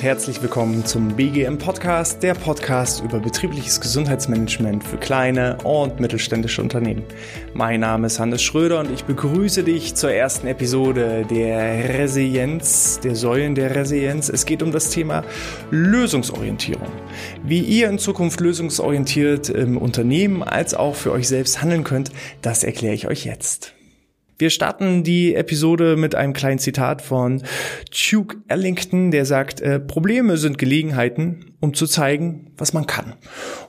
und herzlich willkommen zum BGM Podcast, der Podcast über betriebliches Gesundheitsmanagement für kleine und mittelständische Unternehmen. Mein Name ist Hannes Schröder und ich begrüße dich zur ersten Episode der Resilienz, der Säulen der Resilienz. Es geht um das Thema Lösungsorientierung. Wie ihr in Zukunft lösungsorientiert im Unternehmen als auch für euch selbst handeln könnt, das erkläre ich euch jetzt. Wir starten die Episode mit einem kleinen Zitat von Duke Ellington, der sagt, äh, Probleme sind Gelegenheiten, um zu zeigen, was man kann.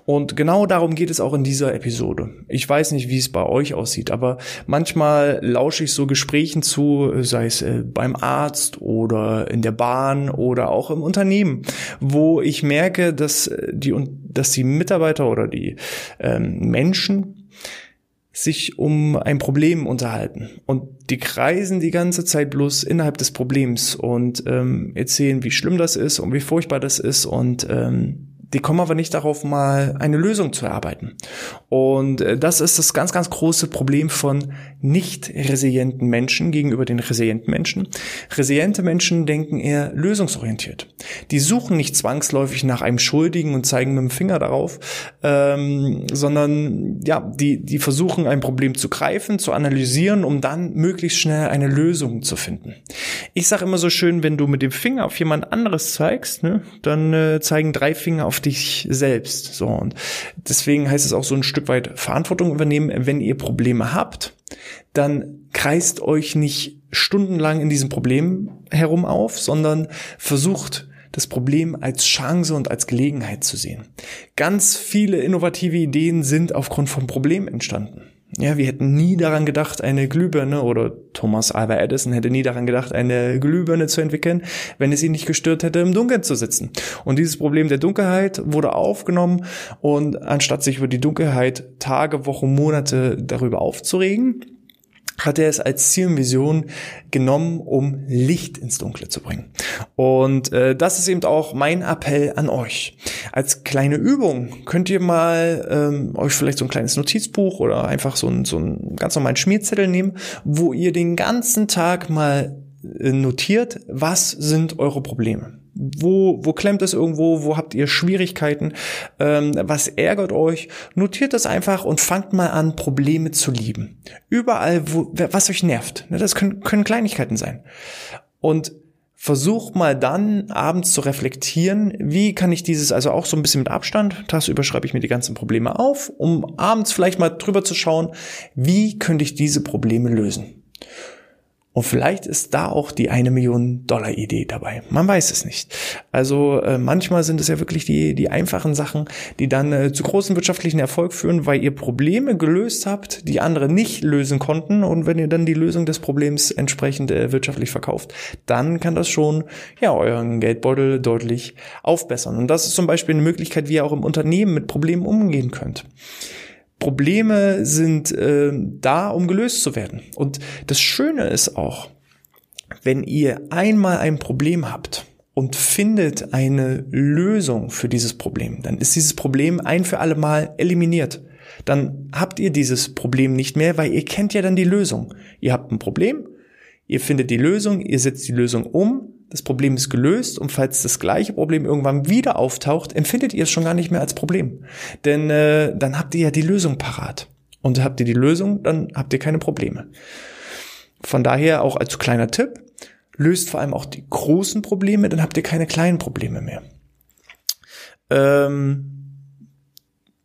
Und genau darum geht es auch in dieser Episode. Ich weiß nicht, wie es bei euch aussieht, aber manchmal lausche ich so Gesprächen zu, sei es äh, beim Arzt oder in der Bahn oder auch im Unternehmen, wo ich merke, dass äh, die, dass die Mitarbeiter oder die ähm, Menschen sich um ein Problem unterhalten. Und die kreisen die ganze Zeit bloß innerhalb des Problems und ähm, erzählen, wie schlimm das ist und wie furchtbar das ist und ähm, die kommen aber nicht darauf, mal eine Lösung zu erarbeiten. Und äh, das ist das ganz, ganz große Problem von nicht resilienten Menschen gegenüber den resilienten Menschen. Resiliente Menschen denken eher lösungsorientiert. Die suchen nicht zwangsläufig nach einem Schuldigen und zeigen mit dem Finger darauf, ähm, sondern ja, die, die versuchen ein Problem zu greifen, zu analysieren, um dann möglichst schnell eine Lösung zu finden. Ich sage immer so schön, wenn du mit dem Finger auf jemand anderes zeigst, ne, dann äh, zeigen drei Finger auf dich selbst. So und deswegen heißt es auch so ein Stück weit Verantwortung übernehmen, wenn ihr Probleme habt, dann kreist euch nicht stundenlang in diesem Problem herum auf, sondern versucht das Problem als Chance und als Gelegenheit zu sehen. Ganz viele innovative Ideen sind aufgrund von Problemen entstanden. Ja, wir hätten nie daran gedacht, eine Glühbirne oder Thomas Alva Edison hätte nie daran gedacht, eine Glühbirne zu entwickeln, wenn es ihn nicht gestört hätte, im Dunkeln zu sitzen. Und dieses Problem der Dunkelheit wurde aufgenommen und anstatt sich über die Dunkelheit Tage, Wochen, Monate darüber aufzuregen, hat er es als Ziel und Vision genommen, um Licht ins Dunkle zu bringen. Und äh, das ist eben auch mein Appell an euch. Als kleine Übung könnt ihr mal ähm, euch vielleicht so ein kleines Notizbuch oder einfach so ein, so ein ganz normalen Schmierzettel nehmen, wo ihr den ganzen Tag mal äh, notiert, was sind eure Probleme. Wo, wo klemmt es irgendwo? Wo habt ihr Schwierigkeiten? Ähm, was ärgert euch? Notiert das einfach und fangt mal an, Probleme zu lieben. Überall, wo, was euch nervt. Ne, das können, können Kleinigkeiten sein. Und versucht mal dann abends zu reflektieren, wie kann ich dieses, also auch so ein bisschen mit Abstand, tagsüber schreibe ich mir die ganzen Probleme auf, um abends vielleicht mal drüber zu schauen, wie könnte ich diese Probleme lösen. Und vielleicht ist da auch die eine Million Dollar Idee dabei. Man weiß es nicht. Also äh, manchmal sind es ja wirklich die, die einfachen Sachen, die dann äh, zu großen wirtschaftlichen Erfolg führen, weil ihr Probleme gelöst habt, die andere nicht lösen konnten. Und wenn ihr dann die Lösung des Problems entsprechend äh, wirtschaftlich verkauft, dann kann das schon ja euren Geldbeutel deutlich aufbessern. Und das ist zum Beispiel eine Möglichkeit, wie ihr auch im Unternehmen mit Problemen umgehen könnt. Probleme sind äh, da, um gelöst zu werden. Und das Schöne ist auch, wenn ihr einmal ein Problem habt und findet eine Lösung für dieses Problem, dann ist dieses Problem ein für alle Mal eliminiert. Dann habt ihr dieses Problem nicht mehr, weil ihr kennt ja dann die Lösung. Ihr habt ein Problem, ihr findet die Lösung, ihr setzt die Lösung um das Problem ist gelöst und falls das gleiche Problem irgendwann wieder auftaucht, empfindet ihr es schon gar nicht mehr als Problem. Denn äh, dann habt ihr ja die Lösung parat. Und habt ihr die Lösung, dann habt ihr keine Probleme. Von daher auch als kleiner Tipp, löst vor allem auch die großen Probleme, dann habt ihr keine kleinen Probleme mehr. Ähm,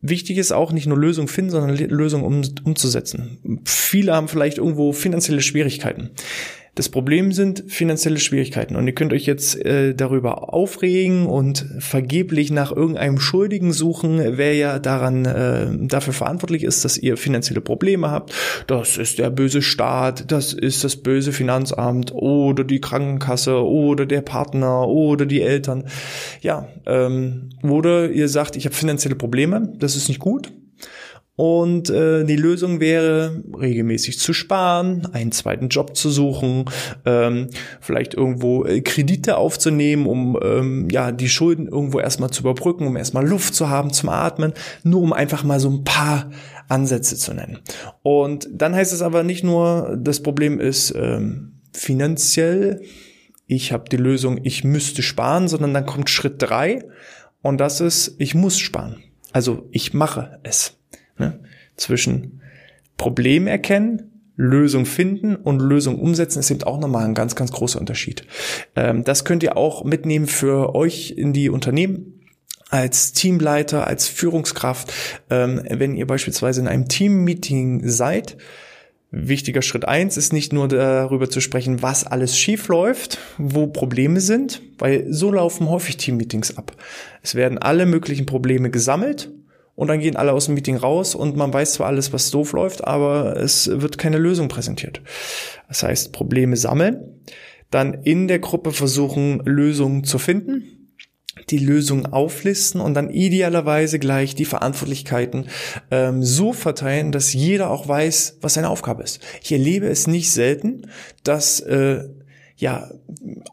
Wichtig ist auch nicht nur Lösungen finden, sondern Lösungen um, umzusetzen. Viele haben vielleicht irgendwo finanzielle Schwierigkeiten. Das Problem sind finanzielle Schwierigkeiten und ihr könnt euch jetzt äh, darüber aufregen und vergeblich nach irgendeinem Schuldigen suchen, wer ja daran äh, dafür verantwortlich ist, dass ihr finanzielle Probleme habt. Das ist der böse Staat, das ist das böse Finanzamt oder die Krankenkasse oder der Partner oder die Eltern. Ja, ähm, oder ihr sagt, ich habe finanzielle Probleme, das ist nicht gut und äh, die Lösung wäre, regelmäßig zu sparen, einen zweiten Job zu suchen, ähm, vielleicht irgendwo äh, Kredite aufzunehmen, um ähm, ja die Schulden irgendwo erstmal zu überbrücken, um erstmal Luft zu haben zum Atmen, nur um einfach mal so ein paar Ansätze zu nennen. Und dann heißt es aber nicht nur, das Problem ist ähm, finanziell ich habe die Lösung, ich müsste sparen, sondern dann kommt Schritt drei und das ist, ich muss sparen. Also ich mache es. Ne? Zwischen Problem erkennen, Lösung finden und Lösung umsetzen ist eben auch nochmal ein ganz, ganz großer Unterschied. Ähm, das könnt ihr auch mitnehmen für euch in die Unternehmen als Teamleiter, als Führungskraft, ähm, wenn ihr beispielsweise in einem Teammeeting seid, Wichtiger Schritt eins ist nicht nur darüber zu sprechen, was alles schief läuft, wo Probleme sind, weil so laufen häufig Teammeetings ab. Es werden alle möglichen Probleme gesammelt und dann gehen alle aus dem Meeting raus und man weiß zwar alles, was doof läuft, aber es wird keine Lösung präsentiert. Das heißt, Probleme sammeln, dann in der Gruppe versuchen, Lösungen zu finden die Lösung auflisten und dann idealerweise gleich die Verantwortlichkeiten ähm, so verteilen, dass jeder auch weiß, was seine Aufgabe ist. Ich erlebe es nicht selten, dass äh, ja,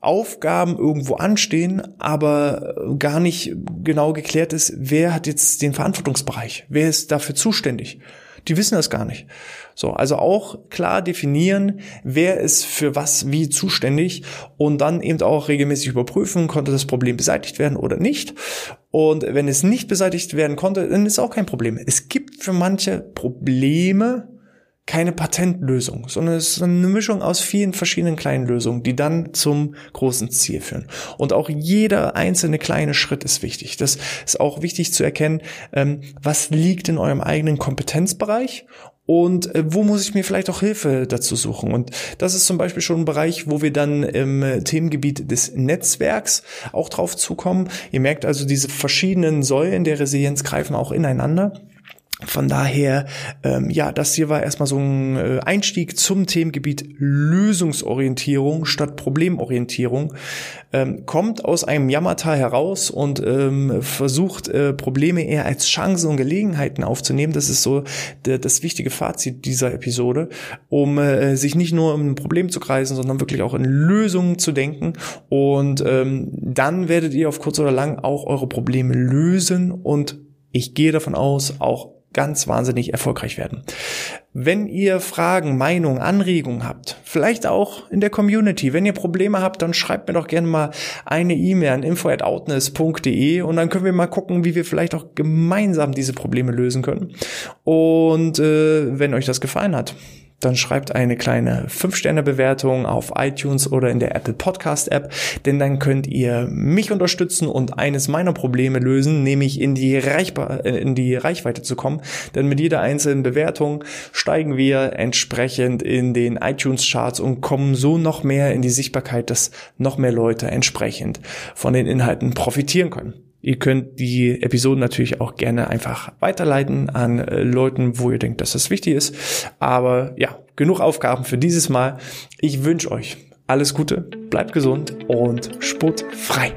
Aufgaben irgendwo anstehen, aber gar nicht genau geklärt ist, wer hat jetzt den Verantwortungsbereich, wer ist dafür zuständig. Die wissen das gar nicht. So, also auch klar definieren, wer ist für was wie zuständig und dann eben auch regelmäßig überprüfen, konnte das Problem beseitigt werden oder nicht. Und wenn es nicht beseitigt werden konnte, dann ist auch kein Problem. Es gibt für manche Probleme keine Patentlösung, sondern es ist eine Mischung aus vielen verschiedenen kleinen Lösungen, die dann zum großen Ziel führen. Und auch jeder einzelne kleine Schritt ist wichtig. Das ist auch wichtig zu erkennen, ähm, was liegt in eurem eigenen Kompetenzbereich und äh, wo muss ich mir vielleicht auch Hilfe dazu suchen? Und das ist zum Beispiel schon ein Bereich, wo wir dann im äh, Themengebiet des Netzwerks auch drauf zukommen. Ihr merkt also, diese verschiedenen Säulen der Resilienz greifen auch ineinander. Von daher, ähm, ja, das hier war erstmal so ein äh, Einstieg zum Themengebiet Lösungsorientierung statt Problemorientierung. Ähm, kommt aus einem Jammertal heraus und ähm, versucht, äh, Probleme eher als Chancen und Gelegenheiten aufzunehmen. Das ist so das wichtige Fazit dieser Episode, um äh, sich nicht nur um ein Problem zu kreisen, sondern wirklich auch in Lösungen zu denken. Und ähm, dann werdet ihr auf kurz oder lang auch eure Probleme lösen und ich gehe davon aus, auch ganz wahnsinnig erfolgreich werden. Wenn ihr Fragen, Meinungen, Anregungen habt, vielleicht auch in der Community, wenn ihr Probleme habt, dann schreibt mir doch gerne mal eine E-Mail an info@outness.de und dann können wir mal gucken, wie wir vielleicht auch gemeinsam diese Probleme lösen können. Und äh, wenn euch das gefallen hat, dann schreibt eine kleine 5-Sterne-Bewertung auf iTunes oder in der Apple Podcast App, denn dann könnt ihr mich unterstützen und eines meiner Probleme lösen, nämlich in die, Reichbar äh, in die Reichweite zu kommen. Denn mit jeder einzelnen Bewertung steigen wir entsprechend in den iTunes Charts und kommen so noch mehr in die Sichtbarkeit, dass noch mehr Leute entsprechend von den Inhalten profitieren können. Ihr könnt die Episoden natürlich auch gerne einfach weiterleiten an äh, Leuten, wo ihr denkt, dass das wichtig ist. Aber ja, genug Aufgaben für dieses Mal. Ich wünsche euch alles Gute, bleibt gesund und sportfrei.